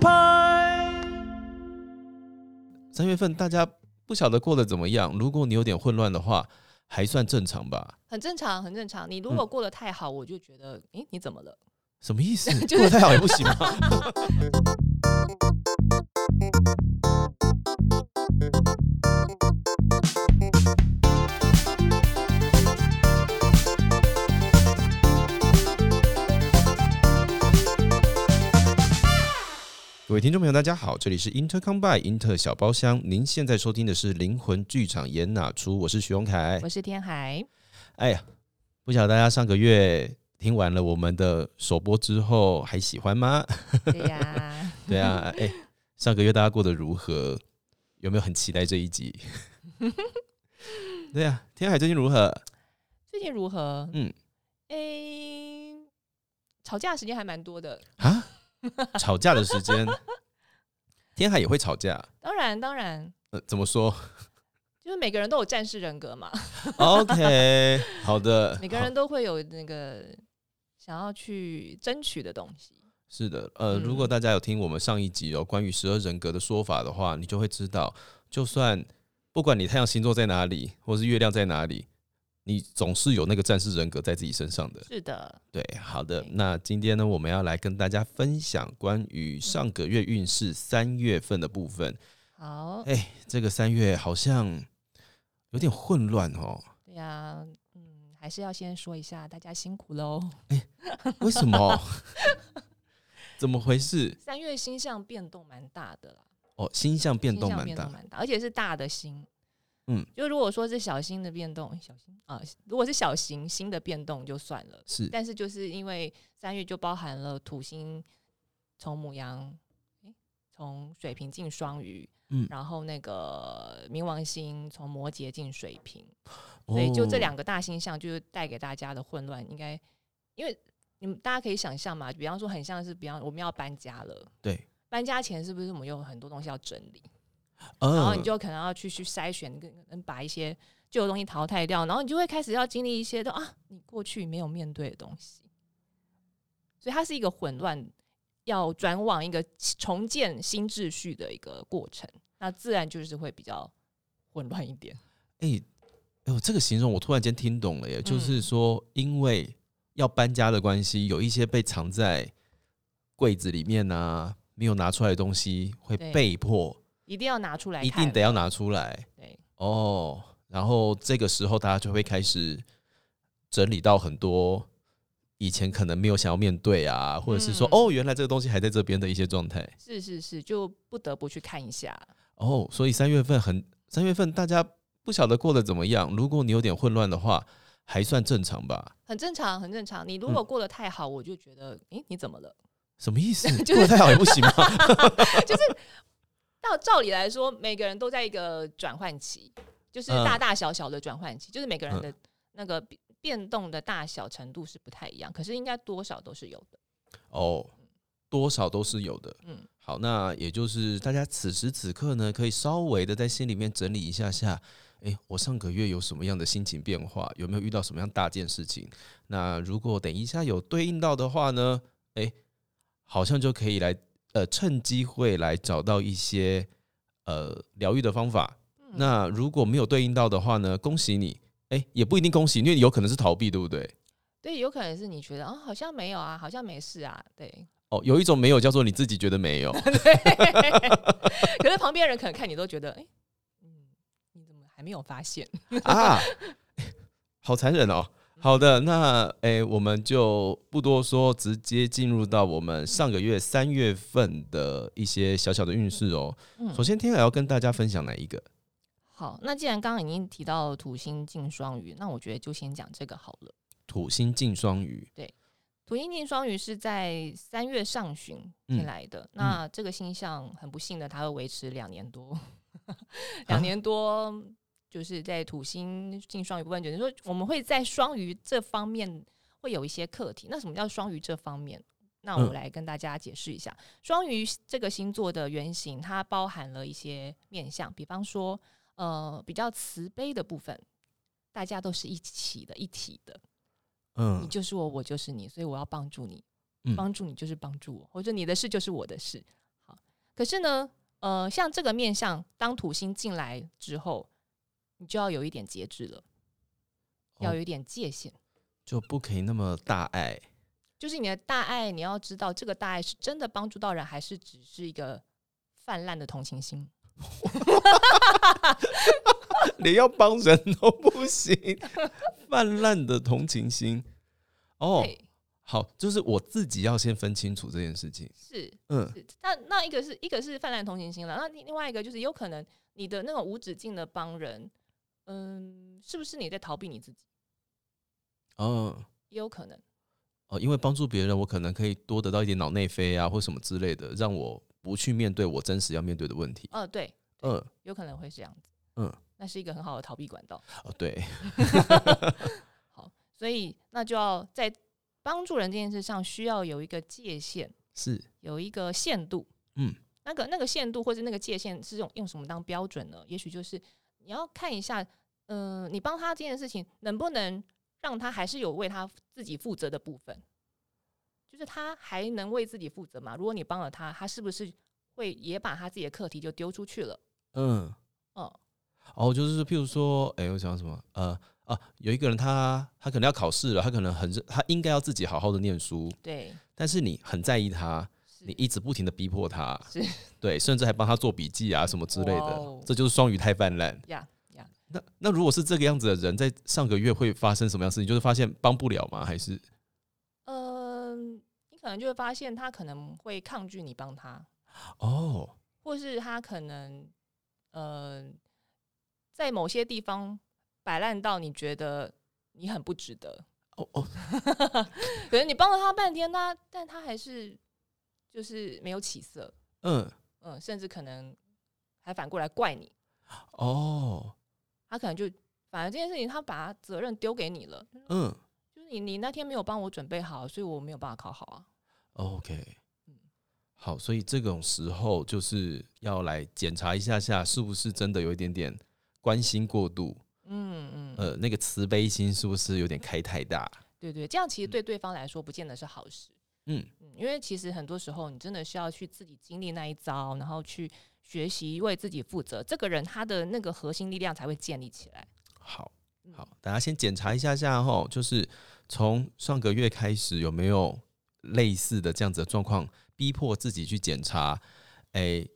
Pie。三月份大家不晓得过得怎么样，如果你有点混乱的话，还算正常吧？很正常，很正常。你如果过得太好，我就觉得，诶，你怎么了？什么意思？就是过得太好也不行吗？各位听众朋友，大家好，这里是 Intercom by 英特小包厢，您现在收听的是灵魂剧场演哪出？我是徐荣凯。我是天海，哎呀，不晓得大家上个月听完了我们的首播之后，还喜欢吗？对呀，对啊，哎、上个月大家过得如何？有没有很期待这一集？对啊，天海最近如何？最近如何？嗯，诶，吵架时间还蛮多的。啊，吵架的时间，天海也会吵架。当然，当然，呃，怎么说就是每个人都有战士人格嘛，？OK，好的，每个人都会有那个想要去争取的东西。是的，呃，嗯如果大家有听我们上一集哦关于十二人格的说法的话，你就会知道，就算不管你太阳星座在哪里，或是月亮在哪里，你总是有那个战士人格在自己身上的。是的，对，好的。那今天呢，我们要来跟大家分享关于上个月运势三月份的部分。好，哎、这个三月好像有点混乱哦，对呀，嗯，还是要先说一下，大家辛苦喽。哎为什么？怎么回事？三月星象变动蛮大的啦，哦，星象变动蛮大，而且是大的星。嗯，就如果说是小星的变动，小星啊，如果是小行星的变动就算了，是。但是就是因为三月就包含了土星从母羊，诶从水瓶进双鱼，嗯。然后那个冥王星从摩羯进水瓶，所以就这哦两个大星象就是带给大家的混乱，应该因为你们大家可以想象嘛，比方说很像是，比方我们要搬家了，对，搬家前是不是我们有很多东西要整理？嗯然后你就可能要去去筛选，跟跟把一些旧的东西淘汰掉，然后你就会开始要经历一些的啊，你过去没有面对的东西，所以它是一个混乱，要转往一个重建新秩序的一个过程，那自然就是会比较混乱一点。哎、哎呦，这个形容我突然间听懂了耶，就是嗯。说，因为要搬家的关系，有一些被藏在柜子里面啊，没有拿出来的东西，会被迫一定要拿出来，一定得要拿出来对哦。然后这个时候，大家就会开始整理到很多以前可能没有想要面对啊，或者是说，嗯哦，原来这个东西还在这边的一些状态。是是是，就不得不去看一下。哦，所以三月份很三月份大家不晓得过得怎么样。如果你有点混乱的话，还算正常吧？很正常，很正常。你如果过得太好，我就觉得，诶，你怎么了？什么意思？就是过得太好也不行吗？照照理来说，每个人都在一个转换期，就是嗯大大小小的转换期，就是每个人的那个变变动的大小程度是不太一样，可是应该多少都是有的。哦，多少都是有的。嗯，好，那也就是大家此时此刻呢，可以稍微的在心里面整理一下下，诶，我上个月有什么样的心情变化？有没有遇到什么样大件事情？那如果等一下有对应到的话呢，诶，好像就可以来呃趁机会来找到一些呃疗愈的方法。嗯那如果没有对应到的话呢，恭喜你，诶，也不一定恭喜，因为有可能是逃避，对不对？对，有可能是你觉得哦，好像没有啊，好像没事啊，对。哦，有一种没有叫做你自己觉得没有。可是旁边人可能看你都觉得，哎、嗯，你怎么还没有发现？啊，好残忍哦。好的，那诶、我们就不多说，直接进入到我们上个月三月份的一些小小的运势哦。嗯首先，天海要跟大家分享哪一个？好，那既然刚刚已经提到土星进双鱼，那我觉得就先讲这个好了。土星进双鱼，对土星进双鱼是在三月上旬嗯进来的，那这个星象很不幸的，它会维持两年多，两年多就是在土星进双鱼部分，就是说我们会在双鱼这方面会有一些课题。那什么叫双鱼这方面？那我嗯来跟大家解释一下，双鱼这个星座的原型，它包含了一些面相，比方说，呃，比较慈悲的部分，大家都是一起的、一体的，嗯你嗯，就是我，我就是你，所以我要帮助你。嗯帮助你就是帮助我，或者你的事就是我的事。好，可是呢，呃，像这个面相，当土星进来之后，你就要有一点节制了，要哦有一点界限。就不可以那么大爱。就是你的大爱，你要知道这个大爱是真的帮助到人，还是只是一个泛滥的同情心？连要帮人都不行，泛滥的同情心。哦，好，就是我自己要先分清楚这件事情。是嗯，那那一个是一个是泛滥同情心了，那另另外一个就是有可能你的那种无止境的帮人，嗯，是不是你在逃避你自己？嗯也有可能。哦，因为帮助别人，我可能可以多得到一点脑内啡啊，或什么之类的，让我不去面对我真实要面对的问题。呃，对，嗯有可能会是这样子。嗯，那是一个很好的逃避管道。哦，对，好，所以那就要在帮助人这件事上，需要有一个界限，是，有一个限度。嗯，那个那个限度或者那个界限是用用什么当标准呢？也许就是你要看一下，嗯、你帮他这件事情能不能让他还是有为他自己负责的部分，就是他还能为自己负责吗？如果你帮了他，他是不是会也把他自己的课题就丢出去了？嗯，嗯，哦，就是譬如说，哎、我想什么？呃啊，有一个人他他可能要考试了，他可能很认他应该要自己好好的念书，对，但是你很在意他，是你一直不停的逼迫他，是。对，甚至还帮他做笔记啊什么之类的哦，这就是双鱼太泛滥。呀呀，那那如果是这个样子的人，在上个月会发生什么样事情？就是发现帮不了吗？还是？嗯、你可能就会发现他可能会抗拒你帮他，哦。或是他可能，呃，在某些地方摆烂到你觉得你很不值得，哦哦，可能你帮了他半天，他但他还是就是没有起色，嗯。嗯，甚至可能还反过来怪你，哦。他可能就反而这件事情他把责任丢给你了，嗯。就是你你那天没有帮我准备好，所以我没有办法考好啊，，OK。嗯。好，所以这种时候就是要来检查一下下，是不是真的有一点点关心过度，嗯嗯，呃，那个慈悲心是不是有点开太大？对对，这样其实对对方来说不见得是好事。嗯，嗯，因为其实很多时候你真的是要去自己经历那一招，然后去学习为自己负责，这个人他的那个核心力量才会建立起来。好嗯好，大家先检查一下下哈，就是从上个月开始有没有类似的这样子的状况，逼迫自己去检查，哎、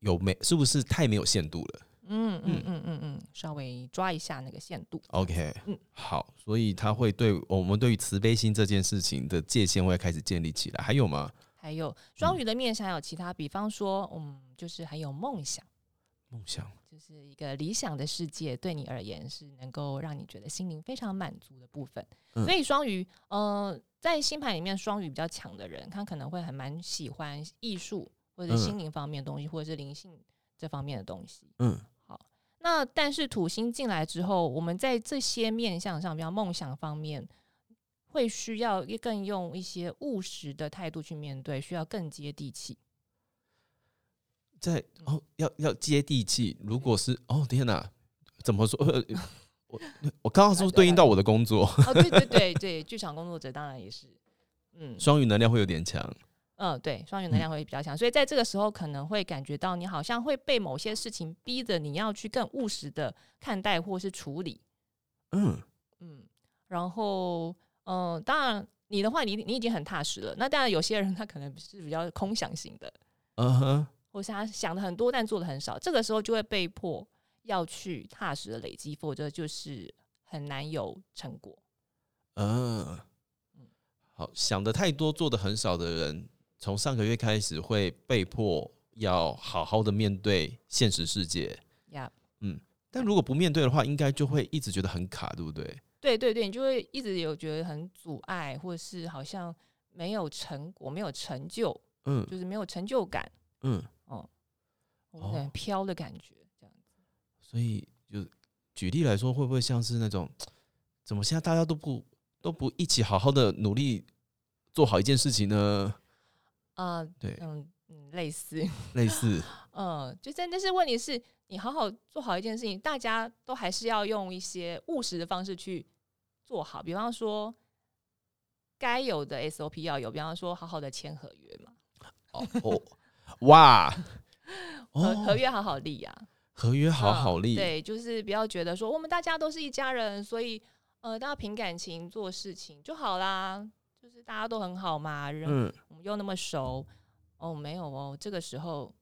有没是不是太没有限度了嗯嗯嗯嗯嗯，稍微抓一下那个限度。？OK，嗯好，所以他会对我们对于慈悲心这件事情的界限会开始建立起来。还有吗？还有双鱼的面向还有其他，比方说，嗯，就是还有梦想，梦想，就是一个理想的世界，对你而言是能够让你觉得心灵非常满足的部分。嗯所以双鱼，呃，在星盘里面，双鱼比较强的人，他可能会很蛮喜欢艺术或者心灵方面的东西，或者是灵性这方面的东西。嗯那但是土星进来之后，我们在这些面向上，比较梦想方面，会需要更用一些务实的态度去面对，需要更接地气。在哦，要要接地气。如果是哦，天哪，怎么说？呃 我我刚刚是不是对应到我的工作？哦，对对对对，剧场工作者当然也是，嗯 双鱼能量会有点强。嗯，对，双鱼能量会比较强，所以在这个时候可能会感觉到你好像会被某些事情逼着你要去更务实的看待或是处理，嗯。嗯，然后嗯、呃当然你的话，你你已经很踏实了。那当然有些人他可能是比较空想型的，嗯哼，或是他想的很多但做的很少，这个时候就会被迫要去踏实的累积，否则就是很难有成果。嗯，好，想的太多，做的很少的人，从上个月开始会被迫要好好的面对现实世界。呀、但如果不面对的话，应该就会一直觉得很卡，对不对？对对对，你就会一直有觉得很阻碍，或者是好像没有成果、没有成就，嗯就是没有成就感，嗯，或者很飘的感觉，这样子。所以就举例来说，会不会像是那种，怎么现在大家都不都不一起好好的努力做好一件事情呢？啊、对，嗯嗯，类似，类似，嗯，就真的是问题是你好好做好一件事情，大家都还是要用一些务实的方式去做好。比方说，该有的 SOP 要有，比方说好好的签合约嘛，哦哦，哇，合哦，合约好好立呀、合约好好立，嗯对，就是不要觉得说我们大家都是一家人，所以呃，大家凭感情做事情就好啦，就是大家都很好嘛，人、嗯我们又那么熟，哦，没有哦，这个时候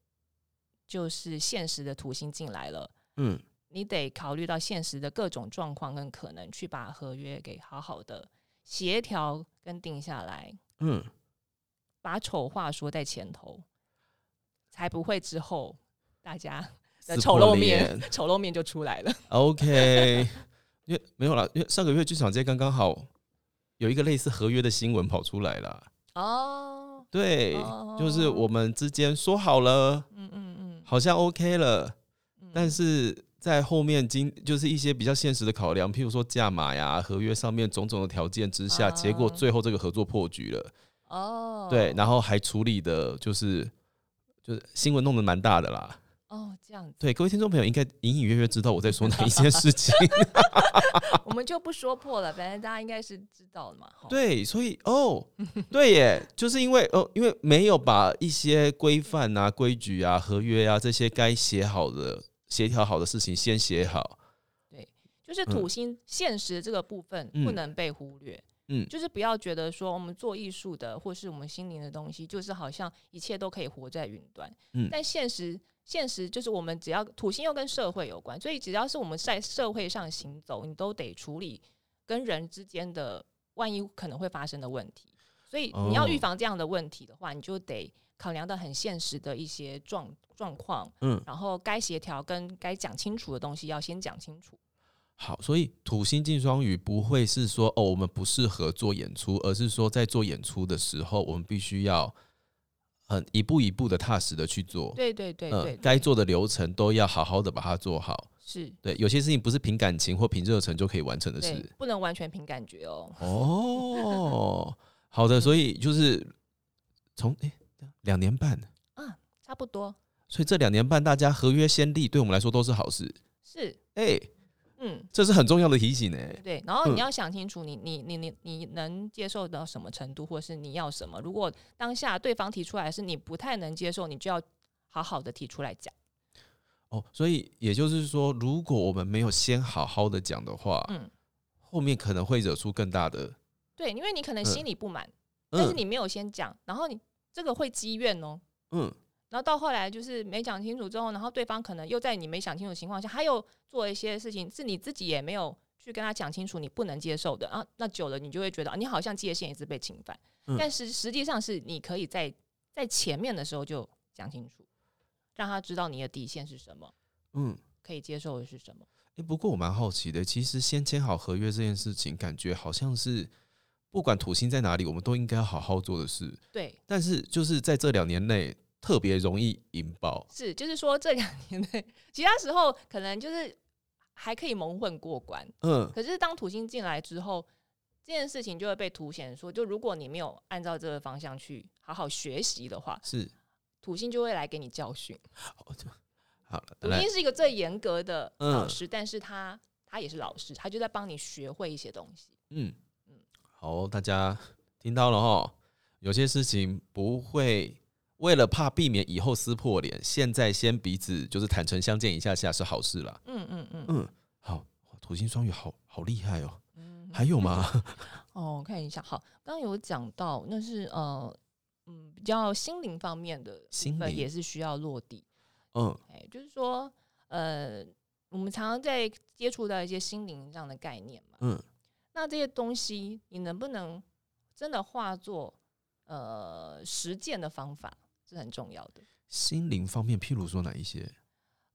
就是现实的图形进来了。嗯，你得考虑到现实的各种状况跟可能，去把合约给好好的协调跟定下来，嗯，把丑话说在前头，才不会之后大家的丑陋面 丑陋面就出来了。OK，因为没有了，因为上个月剧场街刚刚好有一个类似合约的新闻跑出来了。哦，对，哦就是我们之间说好了，嗯嗯嗯，好像 OK 了，嗯但是在后面经就是一些比较现实的考量，譬如说价码呀、合约上面种种的条件之下，啊结果最后这个合作破局了。哦，对，然后还处理的就是就是新闻弄得蛮大的啦。哦这样子，对，各位听众朋友应该隐隐约约知道我在说哪一件事情。我们就不说破了，反正大家应该是知道的嘛。对，所以哦，对耶，就是因为哦，因为没有把一些规范啊、规矩啊、合约啊这些该写好的、协调好的事情先写好。对就是土星现实这个部分嗯不能被忽略。嗯就是不要觉得说我们做艺术的或是我们心灵的东西，就是好像一切都可以活在云端。嗯但现实现实就是我们只要土星又跟社会有关，所以只要是我们在社会上行走，你都得处理跟人之间的万一可能会发生的问题。所以你要预哦防这样的问题的话，你就得考量到很现实的一些状状况，嗯，然后该协调跟该讲清楚的东西要先讲清楚。好，所以土星进双鱼不会是说哦，我们不适合做演出，而是说在做演出的时候，我们必须要很一步一步的踏实的去做。对对对呃对，对该做的流程都要好好的把它做好。是对，有些事情不是凭感情或凭热忱就可以完成的事。，不能完全凭感觉哦。哦，好的，所以就是从诶两年半啊，差不多所以这两年半大家合约先立，对我们来说都是好事。是，哎、嗯，这是很重要的提醒呢、对。然后嗯你要想清楚你，你你你你能接受到什么程度，或是你要什么。如果当下对方提出来是你不太能接受，你就要好好的提出来讲。哦，所以也就是说，如果我们没有先好好的讲的话，嗯，后面可能会惹出更大的。对，因为你可能嗯心里不满，但是嗯你没有先讲，然后你这个会积怨哦。嗯，然后到后来就是没讲清楚之后，然后对方可能又在你没想清楚的情况下，他又做一些事情，是你自己也没有去跟他讲清楚，你不能接受的啊。那久了，你就会觉得啊，你好像界限一直被侵犯，嗯但是实际上是你可以在在前面的时候就讲清楚，让他知道你的底线是什么，嗯。可以接受的是什么。诶，不过我蛮好奇的，其实先签好合约这件事情，感觉好像是不管土星在哪里，我们都应该好好做的事。对，但是就是在这两年内，特别容易引爆。是就是说这两年内，其他时候可能就是还可以蒙混过关，嗯可是当土星进来之后，这件事情就会被凸显说，就如果你没有按照这个方向去好好学习的话，是，土星就会来给你教训。好了，来土星是一个最严格的嗯老师，但是他他也是老师，他就在帮你学会一些东西。嗯，好，大家听到了哈，有些事情不会为了怕避免以后撕破脸，现在先彼此就是坦诚相见一下下是好事啦。嗯嗯嗯嗯，好，土星双鱼好好厉害哦。嗯，还有吗？哦，我看一下，好，刚刚有讲到那是呃嗯比较心灵方面的部分心灵也是需要落地。嗯哎，就是说呃我们常常在接触到一些心灵上的概念嘛。嗯那这些东西，你能不能真的化作呃实践的方法，是很重要的。心灵方面，譬如说哪一些？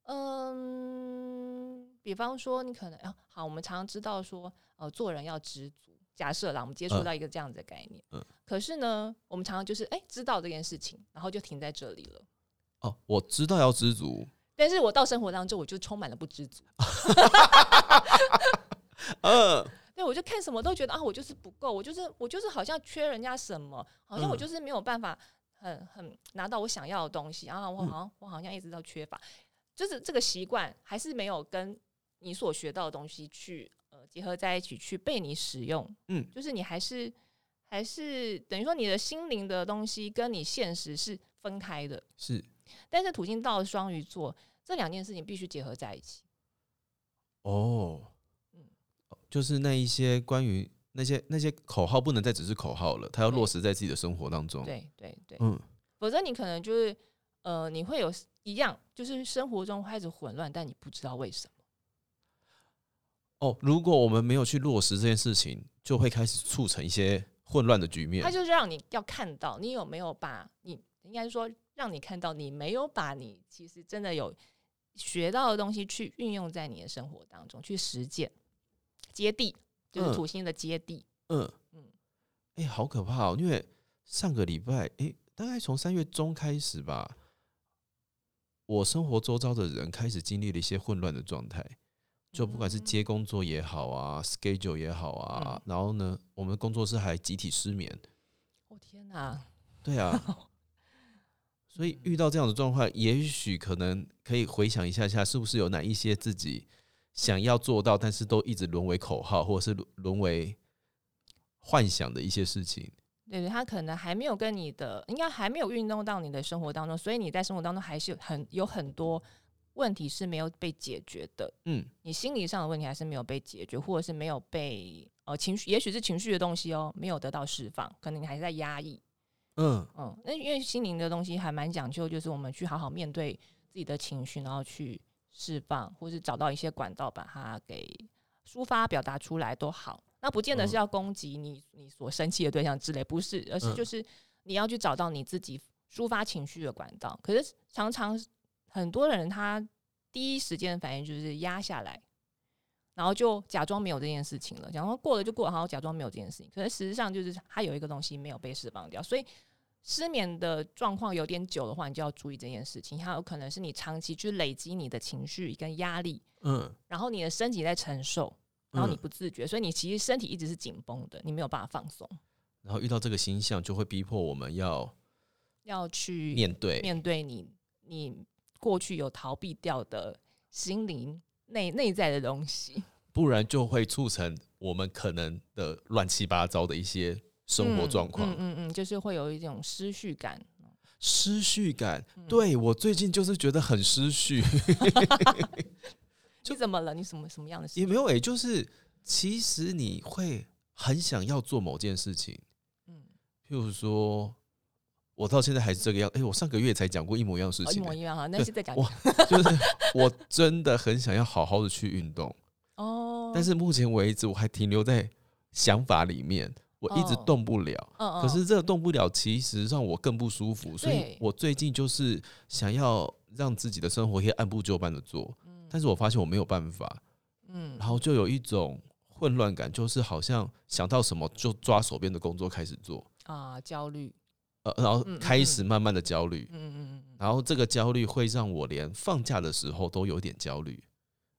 嗯，比方说，你可能啊，好，我们常常知道说，呃，做人要知足。假设啦，我们接触嗯到一个这样子的概念，嗯可是呢，我们常常就是哎、知道这件事情，然后就停在这里了。哦，我知道要知足。但是我到生活当中，我就充满了不知足。嗯对，我就看什么都觉得啊，我就是不够，我就是我就是好像缺人家什么，好像我嗯就是没有办法很很拿到我想要的东西，然后我嗯。好像、我好像一直都缺乏，就是这个习惯还是没有跟你所学到的东西去呃结合在一起去被你使用，嗯。就是你还是还是等于说你的心灵的东西跟你现实是分开的。是。但是土星到双鱼座，这两件事情必须结合在一起。哦，嗯。就是那一些关于那些那些口号不能再只是口号了，它要落实在自己的生活当中。，对对对，嗯，否则你可能就是呃，你会有一样，就是生活中开始混乱，但你不知道为什么。哦，如果我们没有去落实这件事情，就会开始促成一些混乱的局面它。就是让你要看到你有没有把你应该是说让你看到你没有把你其实真的有学到的东西去运用在你的生活当中去实践，接地就是嗯土星的接地。嗯嗯嗯，哎、好可怕哦！因为上个礼拜，哎、大概从三月中开始吧，我生活周遭的人开始经历了一些混乱的状态。就不管是嗯接工作也好啊，schedule 也好啊，然后呢，我们工作室还集体失眠。哦天哪！对啊，所以遇到这样的状况，也许可能可以回想一下下，是不是有哪一些自己想要做到，但是都一直沦为口号，或者是沦沦为幻想的一些事情。对对，他可能还没有跟你的，应该还没有运动到你的生活当中，所以你在生活当中还是有很有很多问题是没有被解决的。嗯，你心理上的问题还是没有被解决，或者是没有被呃情绪，也许是情绪的东西哦，没有得到释放，可能你还是在压抑。嗯，嗯，那因为心灵的东西还蛮讲究，就是我们去好好面对自己的情绪，然后去释放，或是找到一些管道把它给抒发、表达出来都好。那不见得是嗯要攻击你你所生气的对象之类，不是，而是嗯就是你要去找到你自己抒发情绪的管道。可是常常很多人他第一时间的反应就是压下来，然后就假装没有这件事情了，假装过了就过了，然后假装没有这件事情。可是实际上就是他有一个东西没有被释放掉，所以失眠的状况有点久的话，你就要注意这件事情。它有可能是你长期去累积你的情绪跟压力，嗯，然后你的身体在承受，然后你嗯不自觉，所以你其实身体一直是紧绷的，你没有办法放松，然后遇到这个形象，就会逼迫我们要要去面对。面对你你过去有逃避掉的心灵内内在的东西。不然就会促成我们可能的乱七八糟的一些生活状况、嗯嗯嗯，就是会有一种失序感。失序感。嗯对我最近就是觉得很失序，你怎么了？你什么什么样的事也？没有诶、就是其实你会很想要做某件事情，嗯，譬如说，我到现在还是这个样。哎、我上个月才讲过一模一样的事哦，一情、欸，模一样哈。那对是在讲我 就是我真的很想要好好的去运动，哦，但是目前为止我还停留在想法里面，我一直哦。动不了。可是这个动不了，其实让我更不舒服，所以我最近就是想要让自己的生活可以按部就班的做，但是我发现我没有办法，嗯。然后就有一种混乱感，就是好像想到什么就抓手边的工作开始做，啊焦虑，呃，然后开始慢慢的焦虑，嗯嗯嗯嗯，然后这个焦虑会让我连放假的时候都有点焦虑。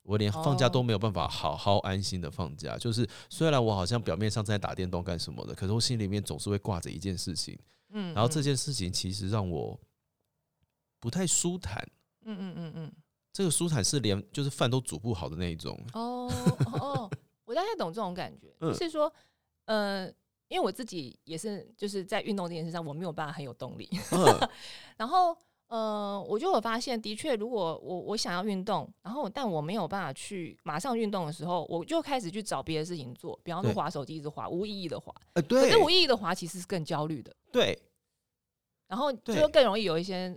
我连放假哦。都没有办法好好安心的放假，就是虽然我好像表面上在打电动干什么的，可是我心里面总是会挂着一件事情，嗯，然后这嗯。件事情其实让我不太舒坦。嗯嗯嗯嗯，这个舒坦是连就是饭都煮不好的那一种。哦哦哦，我大概懂这种感觉，嗯。就是说，呃，因为我自己也是就是在运动这件事上，我没有办法很有动力，嗯。然后。呃，我就有发现，的确，如果我我想要运动，然后但我没有办法去马上运动的时候，我就开始去找别的事情做，比方说对划手机一直划，无意义的划。呃，可是无意义的划其实是更焦虑的，对，然后对就更容易有一些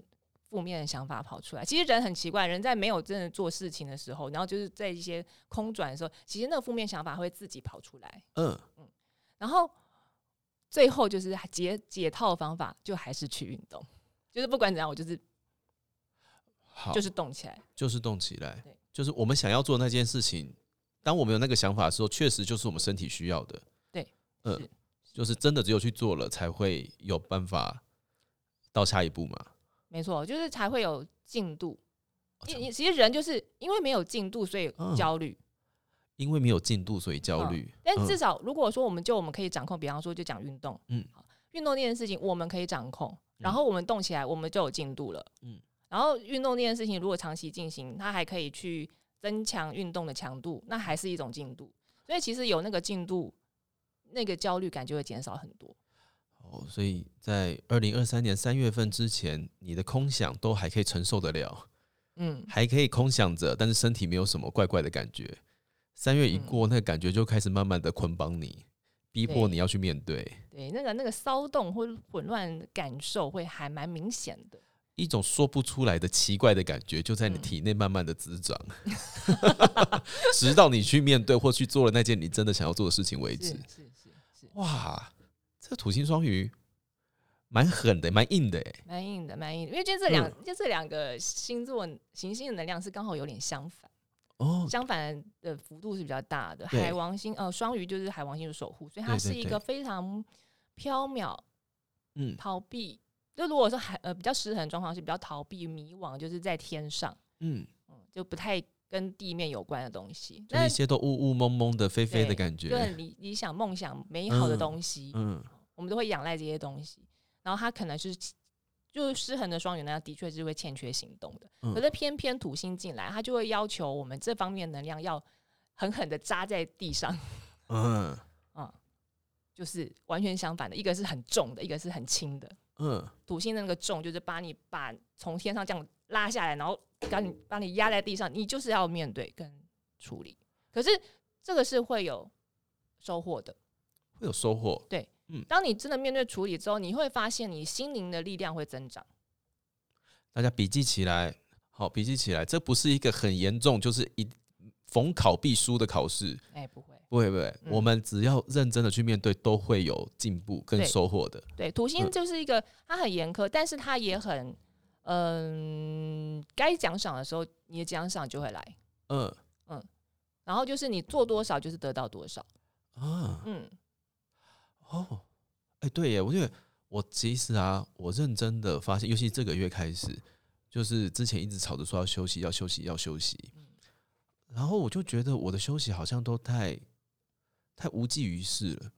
负面的想法跑出来。其实人很奇怪，人在没有真的做事情的时候，然后就是在一些空转的时候，其实那个负面想法会自己跑出来。嗯，然后最后就是解解套的方法，就还是去运动，就是不管怎样，我就是好，就是动起来。就是动起来对，就是我们想要做那件事情。当我们有那个想法的时候，确实就是我们身体需要的。对，嗯是，就是真的只有去做了，才会有办法到下一步嘛。没错，就是才会有进度。你你其实人就是因为没有进度，所以嗯焦虑。因为没有进度，所以焦虑。嗯但至少如果说我们就我们可以掌控，比方说就讲运动，嗯嗯，运动这件事情我们可以掌控，然后我们动起来，我们就有进度了，嗯嗯，然后运动这件事情如果长期进行，它还可以去增强运动的强度，那还是一种进度。所以其实有那个进度，那个焦虑感就会减少很多。哦，所以在二零二三年三月份之前，你的空想都还可以承受得了，嗯，还可以空想着，但是身体没有什么怪怪的感觉。三月一嗯过，那个感觉就开始慢慢的捆绑你，逼迫你要去面对对，那个那个骚动或混乱感受会还蛮明显的。一种说不出来的奇怪的感觉，就在你嗯体内慢慢的滋长，直到你去面对或去做了那件你真的想要做的事情为是止。是是是，哇，这土星双鱼蛮狠的，蛮硬的哎。蛮硬的，蛮硬的。因为就这两、嗯就这两个星座行星的能量是刚好有点相反，哦，相反的幅度是比较大的。海王星呃，双鱼就是海王星的守护，所以它对对对是一个非常缥缈、嗯逃避。就如果说海呃比较失衡的状况是比较逃避、迷惘，就是在天上，嗯，嗯，就不太跟地面有关的东西。就那一些都雾雾蒙蒙的、飞飞的感觉。就很理理想、梦想、美好的嗯东西，嗯，我们都会仰赖这些东西。然后它可能是就是失衡的双鱼呢，的确是会欠缺行动的。嗯可是偏偏土星进来，它就会要求我们这方面能量要狠狠的扎在地上，嗯就是完全相反的，一个是很重的，一个是很轻的。嗯，土星的那个重，就是把你把从天上这样拉下来，然后把你把你压在地上，你就是要面对跟处理。可是这个是会有收获的。会有收获。当你真的面对处理之后，你会发现你心灵的力量会增长。大家笔记起来，好，笔记起来。这不是一个很严重，就是一逢考必输的考试，哎、不会，不会不会。嗯我们只要认真的去面对，都会有进步跟收获的。对，土星嗯就是一个，它很严苛，但是它也很，嗯，该奖赏的时候，你的奖赏就会来。嗯嗯然后就是你做多少，就是得到多少。啊嗯，哦，哎、对耶，我觉得我其实啊，我认真的发现，尤其这个月开始，就是之前一直吵着说要休息，要休息，要休息，然后我就觉得我的休息好像都太太无济于事了。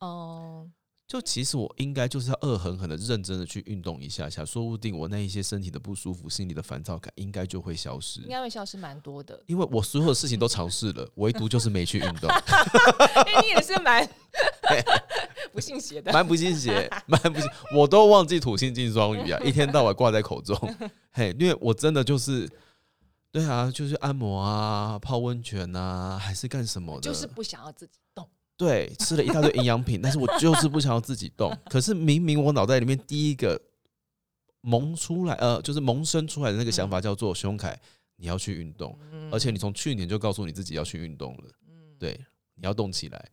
哦、就其实我应该就是要恶狠狠的、认真的去运动一下下，说不定我那一些身体的不舒服、心里的烦躁感应该就会消失应。该会消失蛮多的。因为我所有的事情都尝试了，唯独就是没去运动，哎、你也是蛮 不信邪的。蛮不信邪，蛮不信，我都忘记土星进双鱼啊，一天到晚挂在口中。嘿，因为我真的就是，对啊，就是按摩啊、泡温泉啊，还是干什么的，就是不想要自己动。对，吃了一大堆营养品，但是我就是不想要自己动。可是明明我脑袋里面第一个萌出来，呃，就是萌生出来的那个想法叫做熊凯，你要去运动，嗯而且你从去年就告诉你自己要去运动了，嗯对，你要动起来。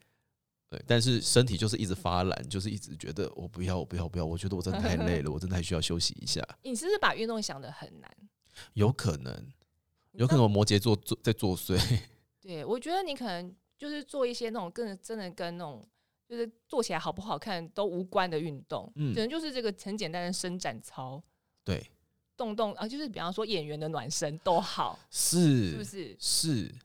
对，但是身体就是一直发懒，就是一直觉得我不要，我不要，不要，我觉得我真的太累了，我真的还需要休息一下。你是不是把运动想的很难？有可能，有可能我摩羯座作在作祟。对，我觉得你可能就是做一些那种更真的跟那种就是做起来好不好看都无关的运动，嗯。可能就是这个很简单的伸展操，对，动动啊，就是比方说演员的暖身都好，是是不是？是？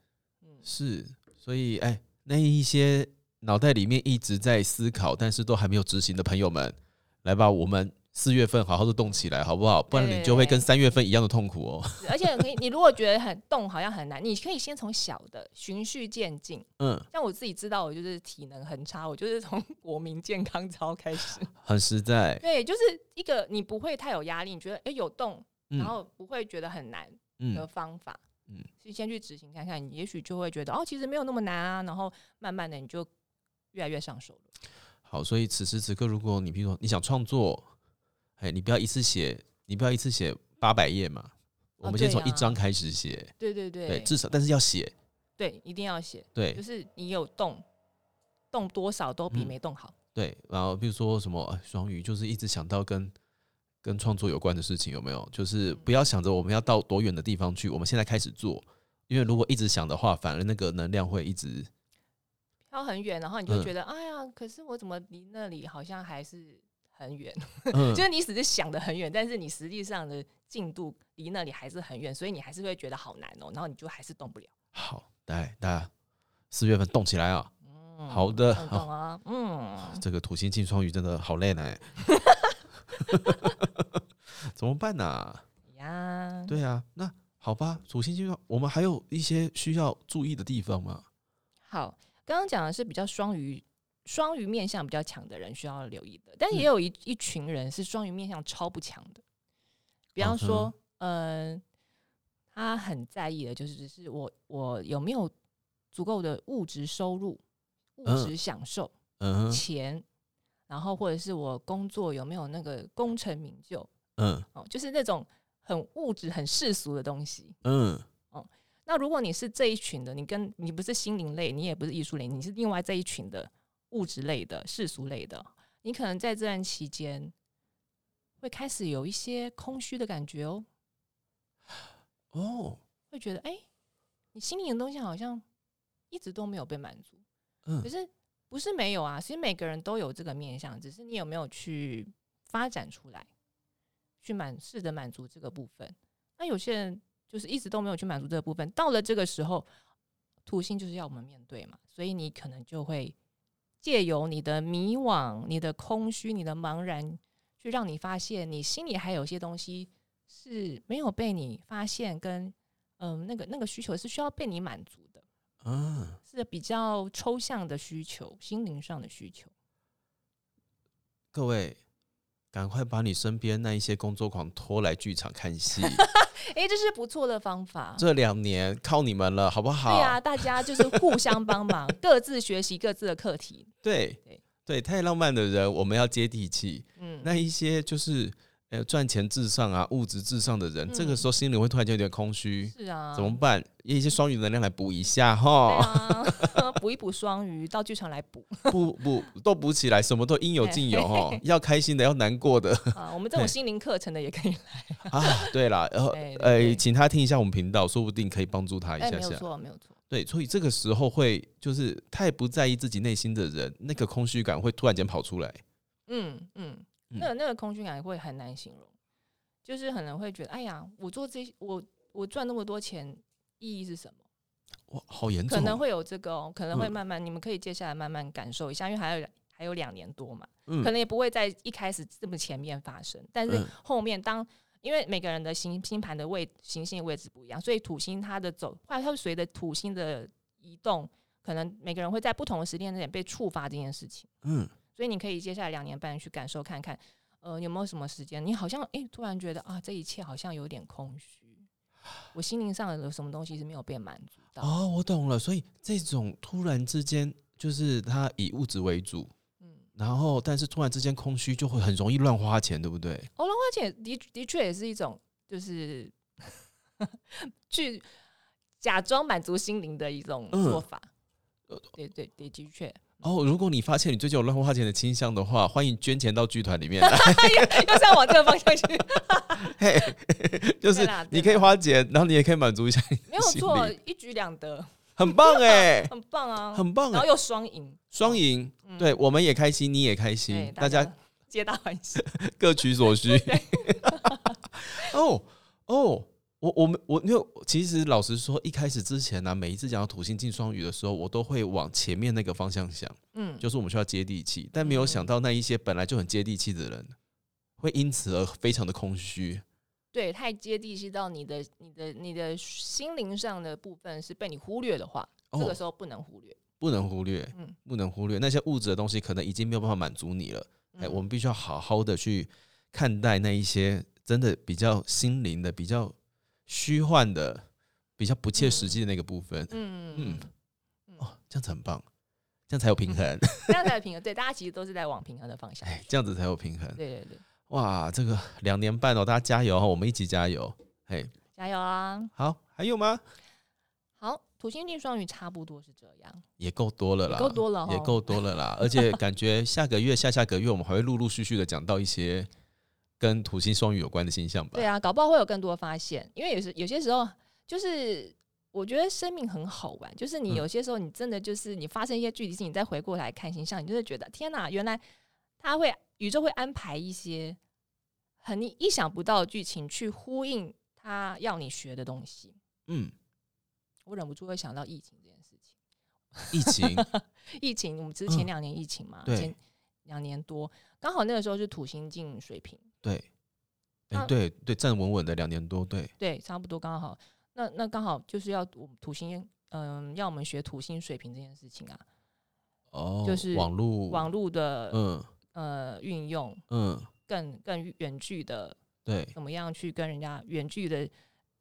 嗯，是，所以哎，那一些脑袋里面一直在思考，但是都还没有执行的朋友们，来吧，我们四月份好好的动起来，好不好？不然你就会跟三月份一样的痛苦哦。而且可以，你如果觉得很动好像很难，你可以 先从小的循序渐进。嗯，像我自己知道，我就是体能很差，我就是从国民健康操开始。很实在。对，就是一个你不会太有压力，你觉得哎、诶有动，嗯然后不会觉得很难的嗯，方法，嗯嗯，去先去执行看看，你也许就会觉得哦，其实没有那么难啊，然后慢慢的你就越来越上手了。好，所以此时此刻，如果你比如说你想创作，哎，你不要一次写，你不要一次写八百页嘛，我们先从一章开始写，对对对，对，至少但是要写，对一定要写，对。就是你有动，动多少都比嗯没动好。对，然后比如说什么呃双鱼，就是一直想到跟跟创作有关的事情，有没有？就是不要想着我们要到多远的地方去，我们现在开始做，因为如果一直想的话，反而那个能量会一直飘很远，然后你就嗯。觉得，哎呀，可是我怎么离那里好像还是很远？嗯 就是你只是想的很远，但是你实际上的进度离那里还是很远，所以你还是会觉得好难哦，然后你就还是动不了。好，来大家四月份动起来啊！嗯好的动动啊，嗯，这个土星进双鱼真的好累呢，怎么办呢、呀，对啊，那好吧，土星进双，我们还有一些需要注意的地方吗？好，刚刚讲的是比较双鱼双鱼面相比较强的人需要留意的，但嗯。也有一一群人是双鱼面相超不强的。比方说，嗯、他很在意的就是，只是我我有没有足够的物质收入、物嗯。质享受、嗯钱，然后或者是我工作有没有那个功成名就嗯。哦，就是那种很物质、很世俗的东西。嗯。那如果你是这一群的，你跟你不是心灵类，你也不是艺术类，你是另外这一群的物质类的、世俗类的，你可能在这段期间会开始有一些空虚的感觉哦，哦会觉得哎、诶你心里的东西好像一直都没有被满足。嗯可是不是没有啊，其实每个人都有这个面向，只是你有没有去发展出来，去满试着满足这个部分。那有些人就是一直都没有去满足这个部分，到了这个时候，土星就是要我们面对嘛，所以你可能就会借由你的迷惘、你的空虚、你的茫然，去让你发现你心里还有些东西是没有被你发现，跟嗯那个那个需求是需要被你满足的。嗯，是比较抽象的需求，心灵上的需求。各位。赶快把你身边那一些工作狂拖来剧场看戏，哎、这是不错的方法。这两年靠你们了，好不好？对啊，大家就是互相帮忙，各自学习各自的课题。对对对，太浪漫的人，我们要接地气。嗯，那一些就是呃赚钱至上啊、物质至上的人，这个嗯时候心里会突然间有点空虚，是啊，怎么办？一些双鱼能量来补一下对哈，啊，补一补双鱼，到剧场来补补补都补起来，什么都应有尽有哈。要开心的，要难过的啊。我们这种心灵课程的也可以来。啊。对了，然后呃，请他听一下我们频道，说不定可以帮助他一哎，下下。没有错，没有错。对，所以这个时候会就是太不在意自己内心的人，那个空虚感会突然间跑出来。嗯嗯，嗯那个那个空虚感会很难形容，就是可能会觉得，哎呀，我做这些，我我赚那么多钱，意义是什么？哇，好严重哦！可能会有这个哦，可能会嗯。慢慢，你们可以接下来慢慢感受一下，因为还有还有两年多嘛，嗯。可能也不会在一开始这么前面发生，但是嗯。后面当因为每个人的星星盘的位行星的位置不一样，所以土星它的走，它会随着土星的移动，可能每个人会在不同的时间点被触发这件事情，嗯所以你可以接下来两年半去感受看看，呃，有没有什么时间，你好像诶突然觉得啊，这一切好像有点空虚，我心灵上有什么东西是没有被满足到，哦，我懂了。所以这种突然之间，就是他以物质为主，嗯。然后但是突然之间空虚，就会很容易乱花钱，对不对？哦，乱花钱的的确也是一种，就是 去假装满足心灵的一种嗯做法。对对对，的确，哦，如果你发现你最近有乱花钱的倾向的话，欢迎捐钱到剧团里面来。又是要往这个方向去，嘿，就是你可以花钱，然后你也可以满足一下你没有心错，一举两得，很棒哎，很棒啊，很棒哎，然后又双赢，双赢，嗯。对，我们也开心，你也开心，大家皆大欢喜。各取所需。哦哦，我我们我因为其实老实说，一开始之前呢、每一次讲到土星进双鱼的时候，我都会往前面那个方向想，嗯，就是我们需要接地气，但没有想到那一些本来就很接地气的人，会因此而非常的空虚。对，太接地气到你的、你的、你的心灵上的部分是被你忽略的话，这哦个时候不能忽略。不能忽略，嗯不能忽略那些物质的东西，可能已经没有办法满足你了。哎、嗯我们必须要好好的去看待那一些真的比较心灵的、比较虚幻的、比较不切实际的那个部分。嗯嗯嗯哦，这样子很棒，这样才有平衡。这样才有平衡。对，大家其实都是在往平衡的方向。哎，这样子才有平衡。对对对，哇，这个两年半哦，大家加油哦，我们一起加油。嘿，加油啊！好，还有吗？好，土星进双鱼差不多是这样，也够多了啦，也够多了齁也够多了啦。而且感觉下个月、下下个月，我们还会陆陆续续的讲到一些跟土星双鱼有关的星象吧。对啊，搞不好会有更多发现，因为有时有些时候就是。我觉得生命很好玩，就是你嗯有些时候你真的就是你发生一些具体事情，你再回过来看星象，你就会觉得天哪，原来他会宇宙会安排一些很你意想不到的剧情去呼应他要你学的东西。嗯，我忍不住会想到疫情这件事情。疫情，疫情，我们只是前嗯两年疫情嘛，对前两年多，刚好那个时候是土星进水瓶，对，哎、那对对，站稳稳的两年多，对，对，差不多刚好。那那刚好就是要土星，嗯、要我们学土星水平这件事情啊。哦，就是网络网络的、嗯呃运用，嗯，更更远距的对，怎么样去跟人家远距的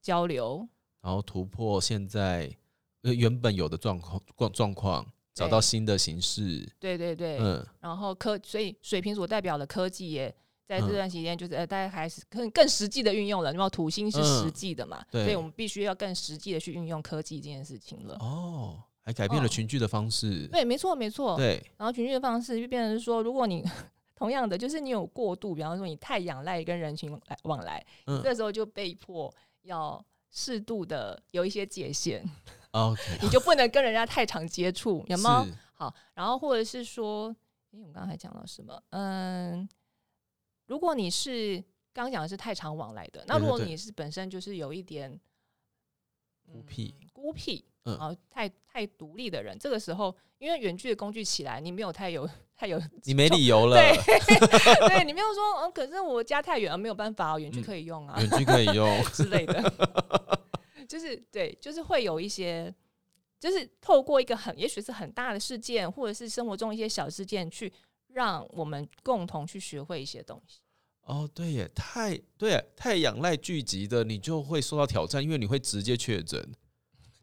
交流，然后突破现在呃原本有的状况状状况，找到新的形式，对对对，嗯然后科，所以水瓶所代表的科技也在这嗯段期间，就是呃，大家开始更更实际的运用了。那么土星是嗯实际的嘛，对所以我们必须要更实际的去运用科技这件事情了。哦，还改变了哦群聚的方式，对，没错没错。对，然后群聚的方式就变成是说，如果你 同样的，就是你有过度，比方说你太仰赖跟人群来往来，嗯这时候就被迫要适度的有一些界限，，OK，你就不能跟人家太常接触，有吗？是好，然后或者是说，诶，我们刚才讲到什么？嗯，如果你是刚刚讲的是太常往来的，那如果你是本身就是有一点孤僻，嗯孤僻，嗯然后太太独立的人，这个时候因为远距的工具起来，你没有太有太有你没理由了，对 对你没有说，嗯，可是我家太远了，没有办法哦，远距嗯可以用啊、远距可以用，之类的，就是对，就是会有一些，就是透过一个很也许是很大的事件，或者是生活中一些小事件，去让我们共同去学会一些东西。哦，对耶，太对耶，太仰赖聚集的，你就会受到挑战，因为你会直接确诊。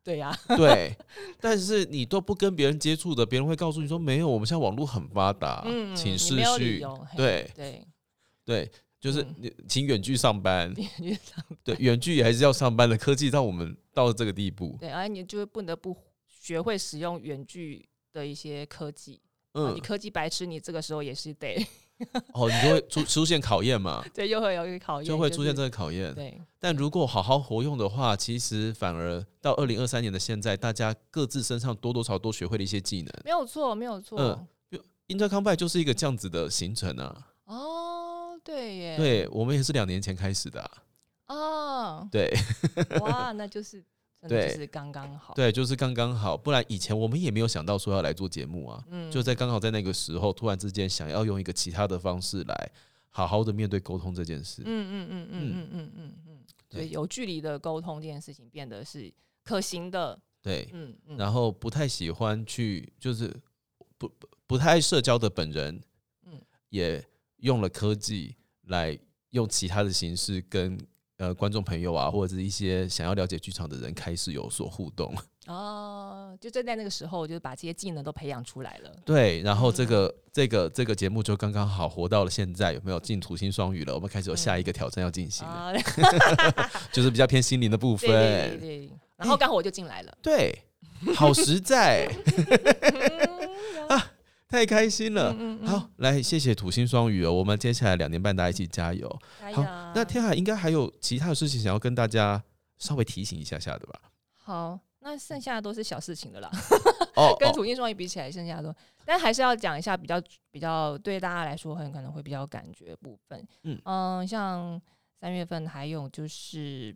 对呀、对，但是你都不跟别人接触的，别人会告诉你说没有，我们现在网络很发达，嗯，请视你没有理讯，由，嘿对。对，对，就是嗯。你请远距上班，远距上班。对，远距也还是要上班的，科技让我们到了这个地步，对，而你就会不得不学会使用远距的一些科技。啊嗯。你，科技白痴，你这个时候也是得 哦，你就会出出现考验嘛，对，又会有一个考验，就会出现这个考验。对。但如果好好活用的话，其实反而到二零二三年的现在，大家各自身上多多少少都学会了一些技能。没有错，没有错。嗯 Intercom 就是一个这样子的行程啊，哦，对耶，对我们也是两年前开始的、啊，哦，对。哇，那就是真的对。就是刚刚好。对，就是刚刚好，不然以前我们也没有想到说要来做节目啊，嗯。就在刚好在那个时候，突然之间想要用一个其他的方式来好好的面对沟通这件事。嗯嗯嗯嗯嗯。嗯嗯嗯，所以对。有距离的沟通这件事情变得是可行的。对，嗯嗯，然后不太喜欢去，就是不不不太爱社交的本人，嗯。也用了科技来用其他的形式跟呃观众朋友啊，或者是一些想要了解剧场的人开始有所互动。哦，就正在那个时候，就把这些技能都培养出来了。对，然后这嗯个、这个这个节目就刚刚好活到了现在，有没有进土星双语了？我们开始有下一个挑战要进行 就是比较偏心灵的部分。对对对，然后刚好我就进来了。对好实在，嗯 太开心了。嗯嗯好，来谢谢土星双鱼哦，我们接下来两年半大家一起加油。好那天海应该还有其他的事情想要跟大家稍微提醒一下下的吧？好，那剩下的都是小事情的啦。哦，哦跟土星双鱼比起来，剩下的都，但还是要讲一下比较比较对大家来说很可能会比较感觉的部分。嗯像三月份还有就是，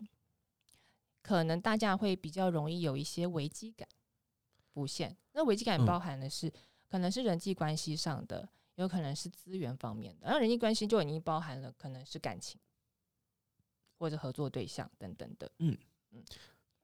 可能大家会比较容易有一些危机感浮现。那危机感嗯包含的是、可能是人际关系上的，有可能是资源方面的。然后人际关系就已经包含了可能是感情或者合作对象等等的。嗯嗯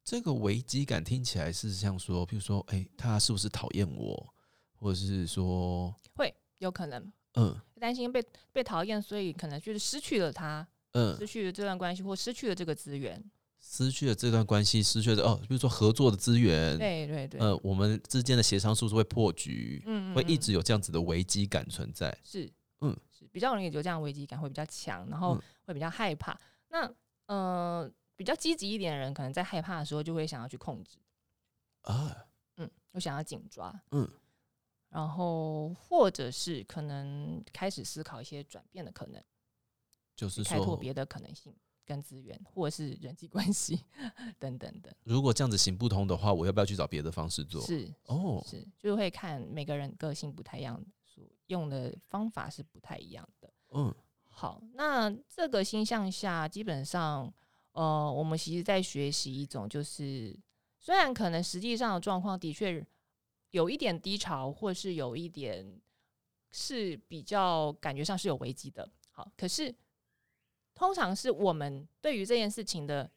这个危机感听起来是像说，譬如说，哎、他是不是讨厌我，或者是说，会有可能嗯担心被被讨厌，所以可能就是失去了他，嗯，失去了这段关系，或失去了这个资源。失去了这段关系，失去了哦，比如说合作的资源，对对对，呃，我们之间的协商是不是会破局？嗯会一嗯。直有这样子的危机感存在。是，嗯。是比较容易有这样的危机感，会比较强，然后嗯。会比较害怕。那呃，比较积极一点的人，可能在害怕的时候就会想要去控制，啊，嗯，我想要紧抓，嗯，然后或者是可能开始思考一些转变的可能，就是开拓说，别的可能性跟资源，或者是人际关系 等等的，如果这样子行不通的话，我要不要去找别的方式做？是哦，是，就会看每个人个性不太一样，所用的方法是不太一样的。嗯好，那这个星象下，基本上，呃，我们其实在学习一种，就是虽然可能实际上的状况的确有一点低潮，或是有一点是比较感觉上是有危机的。好，可是通常是我们对于这件事情的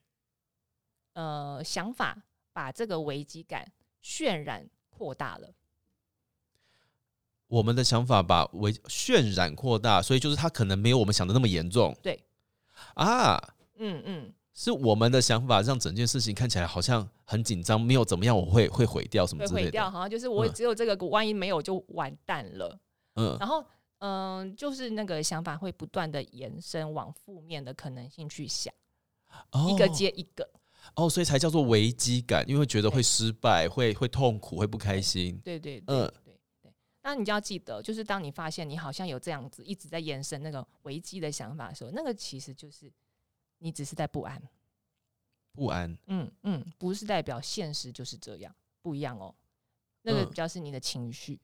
呃想法，把这个危机感渲染扩大了。我们的想法把为渲染扩大，所以就是他可能没有我们想的那么严重。对啊，嗯嗯，是我们的想法让整件事情看起来好像很紧张，没有怎么样，我会会毁掉什么会之类的。毁掉，好像就是我嗯只有这个，万一没有就完蛋了。嗯，然后嗯、就是那个想法会不断的延伸往负面的可能性去想，一个哦接一个。哦，所以才叫做危机感，因为觉得会失败，会会痛苦，会不开心。对对对嗯对对。那你就要记得，就是当你发现你好像有这样子一直在延伸那个危机的想法的时候，那个其实就是你只是在不安。不安。嗯嗯，不是代表现实就是这样，不一样哦。那个嗯比较是你的情绪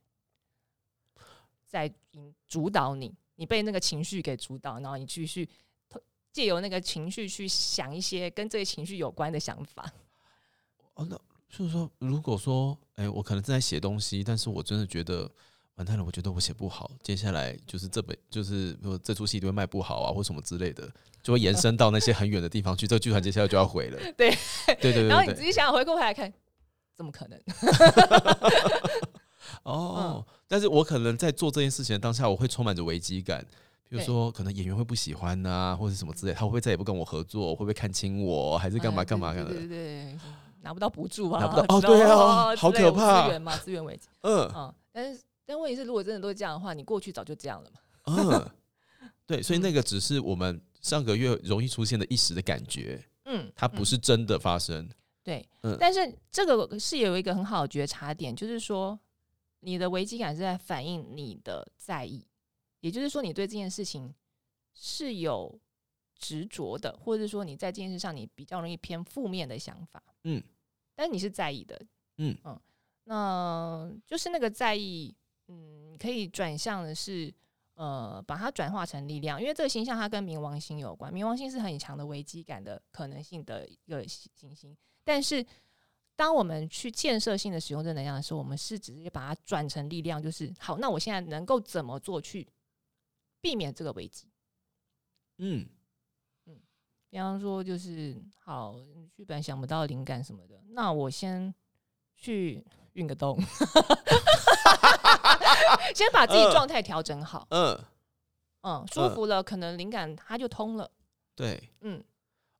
在引主导你，你被那个情绪给主导，然后你继续借由那个情绪去想一些跟这些情绪有关的想法。哦，那就是说，如果说，哎、我可能正在写东西，但是我真的觉得完蛋了，我觉得我写不好，接下来就是这本，就是比如说这出戏都会卖不好啊，或什么之类的，就会延伸到那些很远的地方去，这个剧团接下来就要毁了。对对对对 然后你对对。仔细想想，回过头来看，怎么可能？哦，但是我可能在做这件事情的当下，我会充满着危机感。比如说，可能演员会不喜欢呐、或者什么之类，他会不会再也不跟我合作？会不会看清我？还是干嘛哎干嘛干嘛？对对对对，拿不到补助啊，拿不到哦 对啊好可怕资源嘛，资源危机。嗯嗯，但是但问题是，如果真的都是这样的话，你过去早就这样了嘛。嗯，对，所以嗯那个只是我们上个月容易出现的一时的感觉，嗯，它不嗯是真的发生。对，嗯但是这个是有一个很好的觉察点，就是说你的危机感是在反映你的在意，也就是说你对这件事情是有执着的，或者是说你在这件事上你比较容易偏负面的想法，嗯，但是你是在意的，嗯嗯，那就是那个在意，嗯，你可以转向的是。呃，把它转化成力量，因为这个星象它跟冥王星有关，冥王星是很强的危机感的可能性的一个行星。但是，当我们去建设性的使用这能量的时候，我们是直接把它转成力量，就是好，那我现在能够怎么做去避免这个危机？嗯。嗯，比方说，就是好，剧本想不到灵感什么的，那我先去运个动，先把自己嗯。状态调整好，嗯，嗯，舒服了，可能灵感它就通了，对。嗯，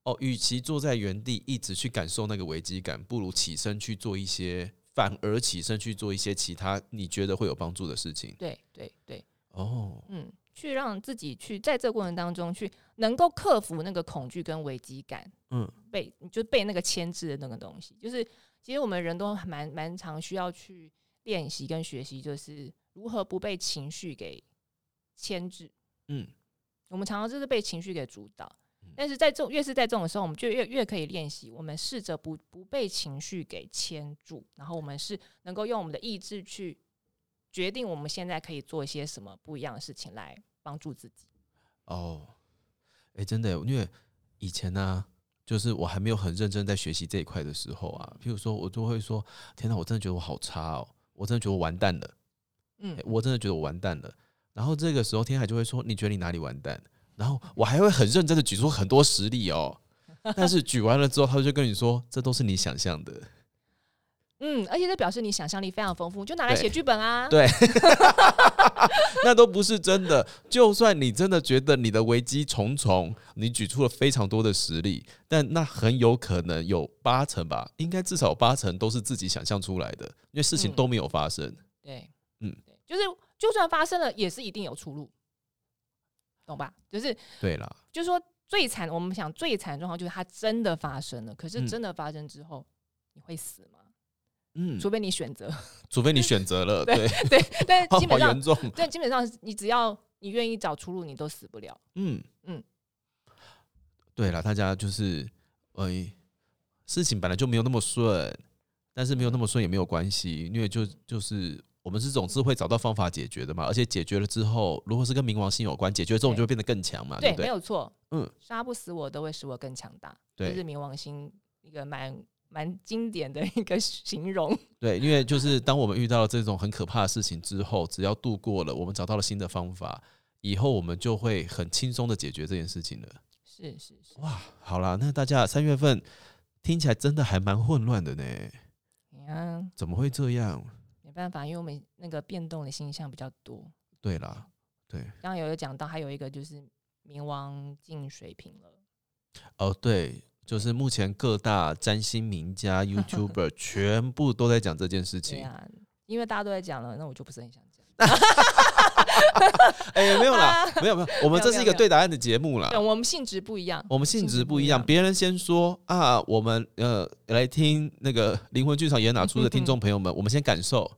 哦，与其坐在原地一直去感受那个危机感，不如起身去做一些，反而起身去做一些其他你觉得会有帮助的事情。对对对，哦，嗯，去让自己去在这个过程当中去能够克服那个恐惧跟危机感，嗯。被就被那个牵制的那个东西，就是其实我们人都蛮蛮常需要去练习跟学习，就是如何不被情绪给牵制。嗯。我们常常就是被情绪给主导嗯，但是在这种越是在这种时候，我们就越越可以练习，我们试着不不被情绪给牵住，然后我们是能够用我们的意志去决定我们现在可以做一些什么不一样的事情来帮助自己。哦，哎、真的，因为以前呢、就是我还没有很认真在学习这一块的时候啊，譬如说我就会说：“天哪，我真的觉得我好差哦，我真的觉得我完蛋了，嗯诶，我真的觉得我完蛋了。”然后这个时候天海就会说：“你觉得你哪里完蛋？”然后我还会很认真的举出很多实例哦，但是举完了之后，他就跟你说：“这都是你想象的。嗯，而且这表示你想象力非常丰富，就拿来写剧本啊。对 那都不是真的。就算你真的觉得你的危机重重，你举出了非常多的实例，但那很有可能有八成吧，应该至少有八成都是自己想象出来的，因为事情嗯都没有发生。对，嗯对，就是就算发生了，也是一定有出路，懂吧？就是对了，就是说最惨，我们想最惨的状况就是它真的发生了，可是嗯真的发生之后，你会死吗？嗯，除非你选择，除非你选择了，对对，但是基本上。但基本上你只要你愿意找出路，你都死不了。嗯嗯，对了，大家就是，呃，事情本来就没有那么顺，但是没有那么顺也没有关系，因为就就是我们是总是会找到方法解决的嘛，而且解决了之后，如果是跟冥王星有关，解决之后我们就会变得更强嘛，对对，不对？没有错。嗯，杀不死我，都会使我更强大。这是冥王星一个蛮蛮经典的一个形容。对，因为就是当我们遇到了这种很可怕的事情之后，只要度过了，我们找到了新的方法，以后我们就会很轻松的解决这件事情了。是是是，哇，好啦，那大家三月份听起来真的还蛮混乱的呢，嗯怎么会这样？没办法，因为我们那个变动的星象比较多。对啦，对，刚刚有有讲到，还有一个就是冥王进水瓶了。哦，对，就是目前各大占星名家、YouTuber 全部都在讲这件事情。对啊，因为大家都在讲了，那我就不是很想讲。哎、没有啦，没有没有，我们这是一个对答案的节目啦，。我们性质不一样。我们性质不一样，别人先说啊，我们呃来听那个灵魂剧场演哪出的听众朋友们，我们先感受，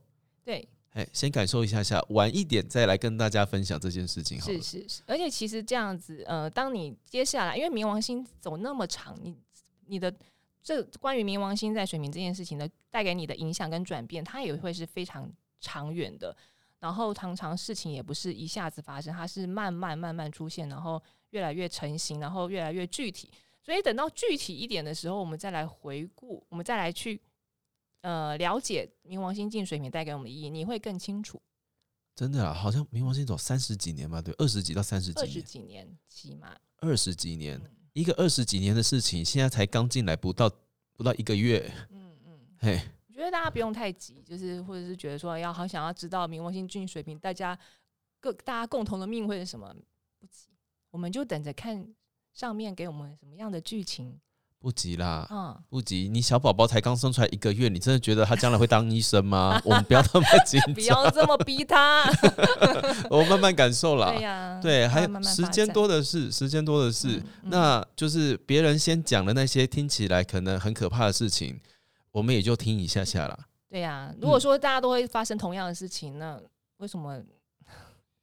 对，哎，先感受一下下，晚一点再来跟大家分享这件事情好了是。是是，而且其实这样子，呃，当你接下来，因为冥王星走那么长，你你的这关于冥王星在水瓶这件事情的带给你的影响跟转变，它也会是非常长远的。然后常常事情也不是一下子发生，它是慢慢慢慢出现，然后越来越成型，然后越来越具体。所以等到具体一点的时候，我们再来回顾，我们再来去呃了解冥王星进水瓶带给我们的意义，你会更清楚。真的啊，好像冥王星走三十几年吧，对，二十几到三十几二十年，几年起码，二十几年，嗯一个二十几年的事情，现在才刚进来不到不到一个月，嗯嗯。嘿，我觉得大家不用太急，就是或者是觉得说要好想要知道冥王星进水平，大家各大家共同的命会是什么？不急，我们就等着看上面给我们什么样的剧情不急啦，嗯、不急，你小宝宝才刚生出来一个月，你真的觉得他将来会当医生吗？我们不要那么紧张不，要这么逼他。我慢慢感受啦。对呀、对，还有时间多的是，时间多的是。嗯嗯那就是别人先讲的那些听起来可能很可怕的事情，我们也就听一下下啦。对呀、嗯如果说大家都会发生同样的事情，那为什么？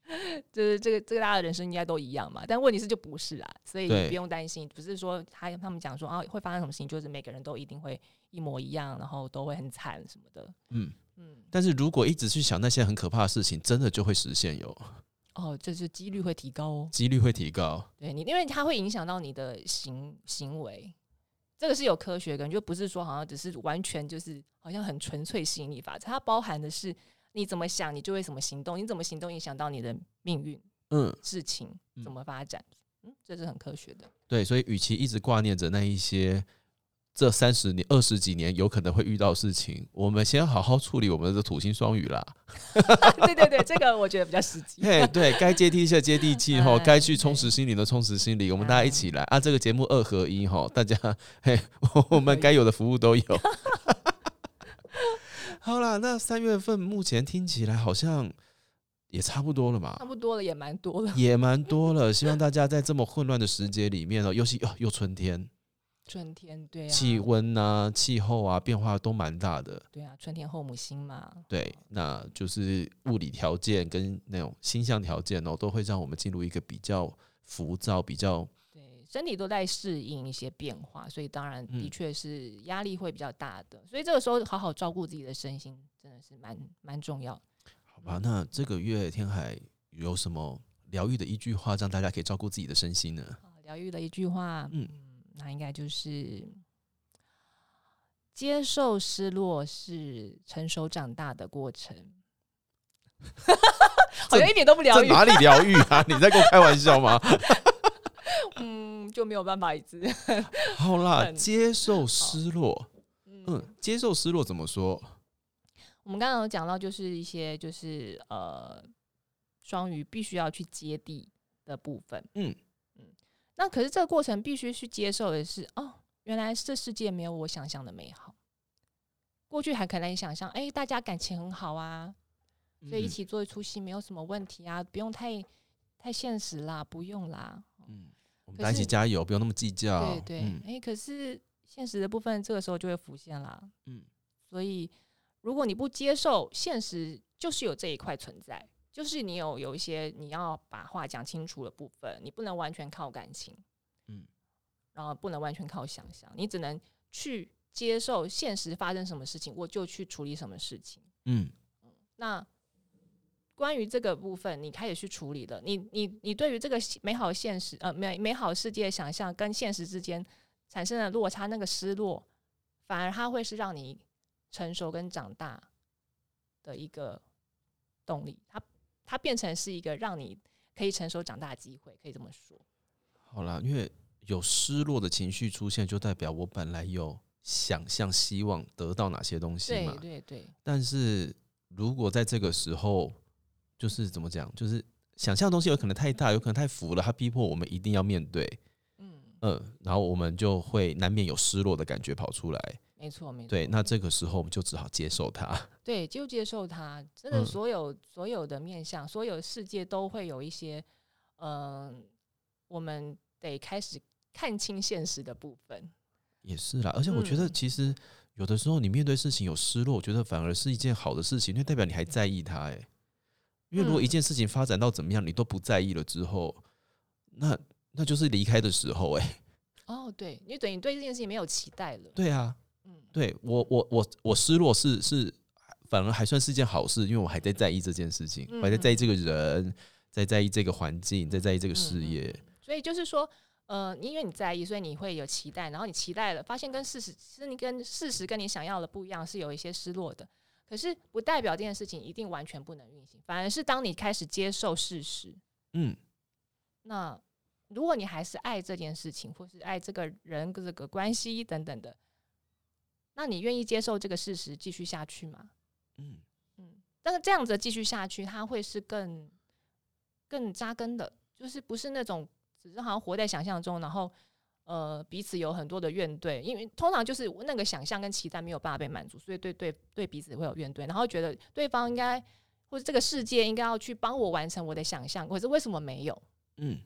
就是这个这个大家的人生应该都一样嘛，但问题是就不是啊，所以你不用担心，不是说他他们讲说啊会发生什么事情，就是每个人都一定会一模一样，然后都会很惨什么的，嗯，嗯，但是如果一直去想那些很可怕的事情，真的就会实现有。哦，这是几率会提高哦，几率会提高。对你，因为它会影响到你的行行为，这个是有科学根据，就不是说好像只是完全就是好像很纯粹吸引力法则，它包含的是你怎么想，你就会怎么行动，你怎么行动影响到你的命运。嗯，事情嗯怎么发展，嗯，这是很科学的。对，所以与其一直挂念着那一些这三十年、二十几年有可能会遇到的事情，我们先好好处理我们的土星双鱼啦。对对对，这个我觉得比较实际。嘿，对该接地气的接地气 吼，哎该去充实心灵的充实心灵，我们大家一起来啊！这个节目二合一哈，大家嘿，我们该有的服务都有。好啦，那三月份目前听起来好像也差不多了嘛差，不多了，也蛮多了。也蛮多了。希望大家在这么混乱的时节里面哦，尤其哦又春天，春天，对啊，气温呐、气候啊变化都蛮大的。对啊，春天后母星嘛，对，那就是物理条件跟那种星象条件哦，都会让我们进入一个比较浮躁、比较对，身体都在适应一些变化，所以当然的嗯确是压力会比较大的。所以这个时候好好照顾自己的身心，真的是蛮蛮重要的。好吧。那这个月天海有什么疗愈的一句话，让大家可以照顾自己的身心呢？啊疗愈的一句话，嗯嗯，那应该就是接受失落是成熟长大的过程。好像一点都不疗愈，这哪里疗愈啊？你在跟我开玩笑吗？嗯，就没有办法一直，好啦，接受失落，嗯，嗯，接受失落怎么说？我们刚刚有讲到，就是一些就是呃，双鱼必须要去接地的部分，嗯嗯，那可是这个过程必须去接受的是，哦，原来这世界没有我想象的美好。过去还可能想象，哎、大家感情很好啊，所以一嗯起做一出戏没有什么问题啊，不用太太现实啦，不用啦。嗯，我们可大家一起加油，不用那么计较。对对，哎、嗯可是现实的部分这个时候就会浮现啦。嗯所以如果你不接受现实，就是有这一块存在，就是你有有一些你要把话讲清楚的部分，你不能完全靠感情，嗯然后不能完全靠想象，你只能去接受现实发生什么事情，我就去处理什么事情。嗯那关于这个部分，你开始去处理了。你你你对于这个美好现实呃美美好世界想象跟现实之间产生的落差，那个失落，反而它会是让你成熟跟长大的一个动力。它它变成是一个让你可以成熟长大的机会，可以这么说。好啦，因为有失落的情绪出现，就代表我本来有想象、希望得到哪些东西对嘛。对对，但是如果在这个时候，就是怎么讲，就是想象的东西有可能太大，有可能太浮了，它逼迫我们一定要面对，嗯，嗯，然后我们就会难免有失落的感觉跑出来。没错没错。对，那这个时候我们就只好接受它。对，就接受它。真的，嗯所有、所有的面向，所有的世界都会有一些，嗯、我们得开始看清现实的部分。也是啦，而且我觉得嗯其实有的时候你面对事情有失落，我觉得反而是一件好的事情，因为代表你还在意它。哎，因为如果嗯一件事情发展到怎么样，你都不在意了之后，那那就是离开的时候。哎，哦，对，因为等于对这件事情没有期待了。对啊，嗯，对我我我我失落是是反而还算是件好事，因为我还在在意这件事情，我还在在意这个人，在在意这个环境，在在意这个事业。嗯所以就是说，呃，因为你在意，所以你会有期待，然后你期待了，发现跟事实，其实你跟事实跟你想要的不一样，是有一些失落的。可是不代表这件事情一定完全不能运行，反而是当你开始接受事实，嗯，那如果你还是爱这件事情，或是爱这个人、这个关系等等的，那你愿意接受这个事实继续下去吗？嗯嗯，但是这样子继续下去，它会是更更扎根的，就是不是那种只是好像活在想象中，然后呃彼此有很多的怨怼，因为通常就是那个想象跟期待没有办法被满足，所以对对对彼此会有怨怼，然后觉得对方应该或者这个世界应该要去帮我完成我的想象，可是为什么没有嗯。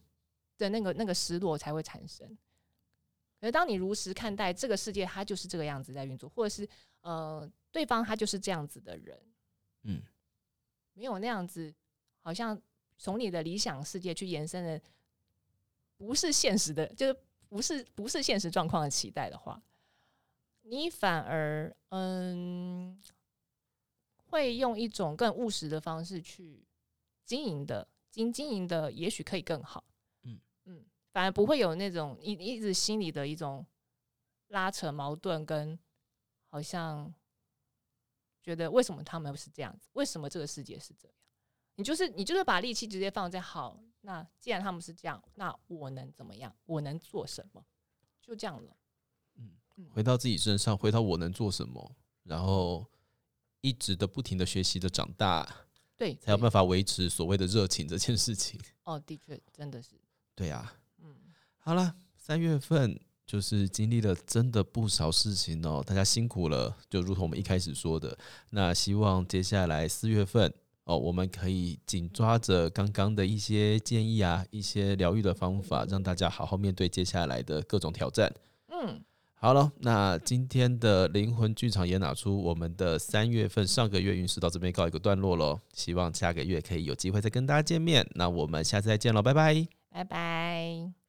的那个那个失落才会产生。而当你如实看待这个世界，它就是这个样子在运作，或者是呃，对方他就是这样子的人，嗯，没有那样子，好像从你的理想世界去延伸的，不是现实的，就是不是不是现实状况的期待的话，你反而嗯，会用一种更务实的方式去经营的，经经营的也许可以更好，嗯嗯，反而不会有那种一一直心里的一种拉扯矛盾跟好像觉得为什么他们是这样子，为什么这个世界是这样？你就是你就是把力气直接放在好，那既然他们是这样，那我能怎么样？我能做什么？就这样了。嗯回到自己身上，回到我能做什么，然后一直的不停的学习的长大，对，对才有办法维持所谓的热情这件事情。哦，的确，真的是，对呀、嗯，好了，三月份就是经历了真的不少事情哦，大家辛苦了。就如同我们一开始说的，那希望接下来四月份哦，我们可以紧抓着刚刚的一些建议啊，一些疗愈的方法，让大家好好面对接下来的各种挑战。嗯，好了，那今天的灵魂剧场也拿出我们的三月份上个月运势到这边告一个段落喽。希望下个月可以有机会再跟大家见面。那我们下次再见喽，拜拜。拜拜。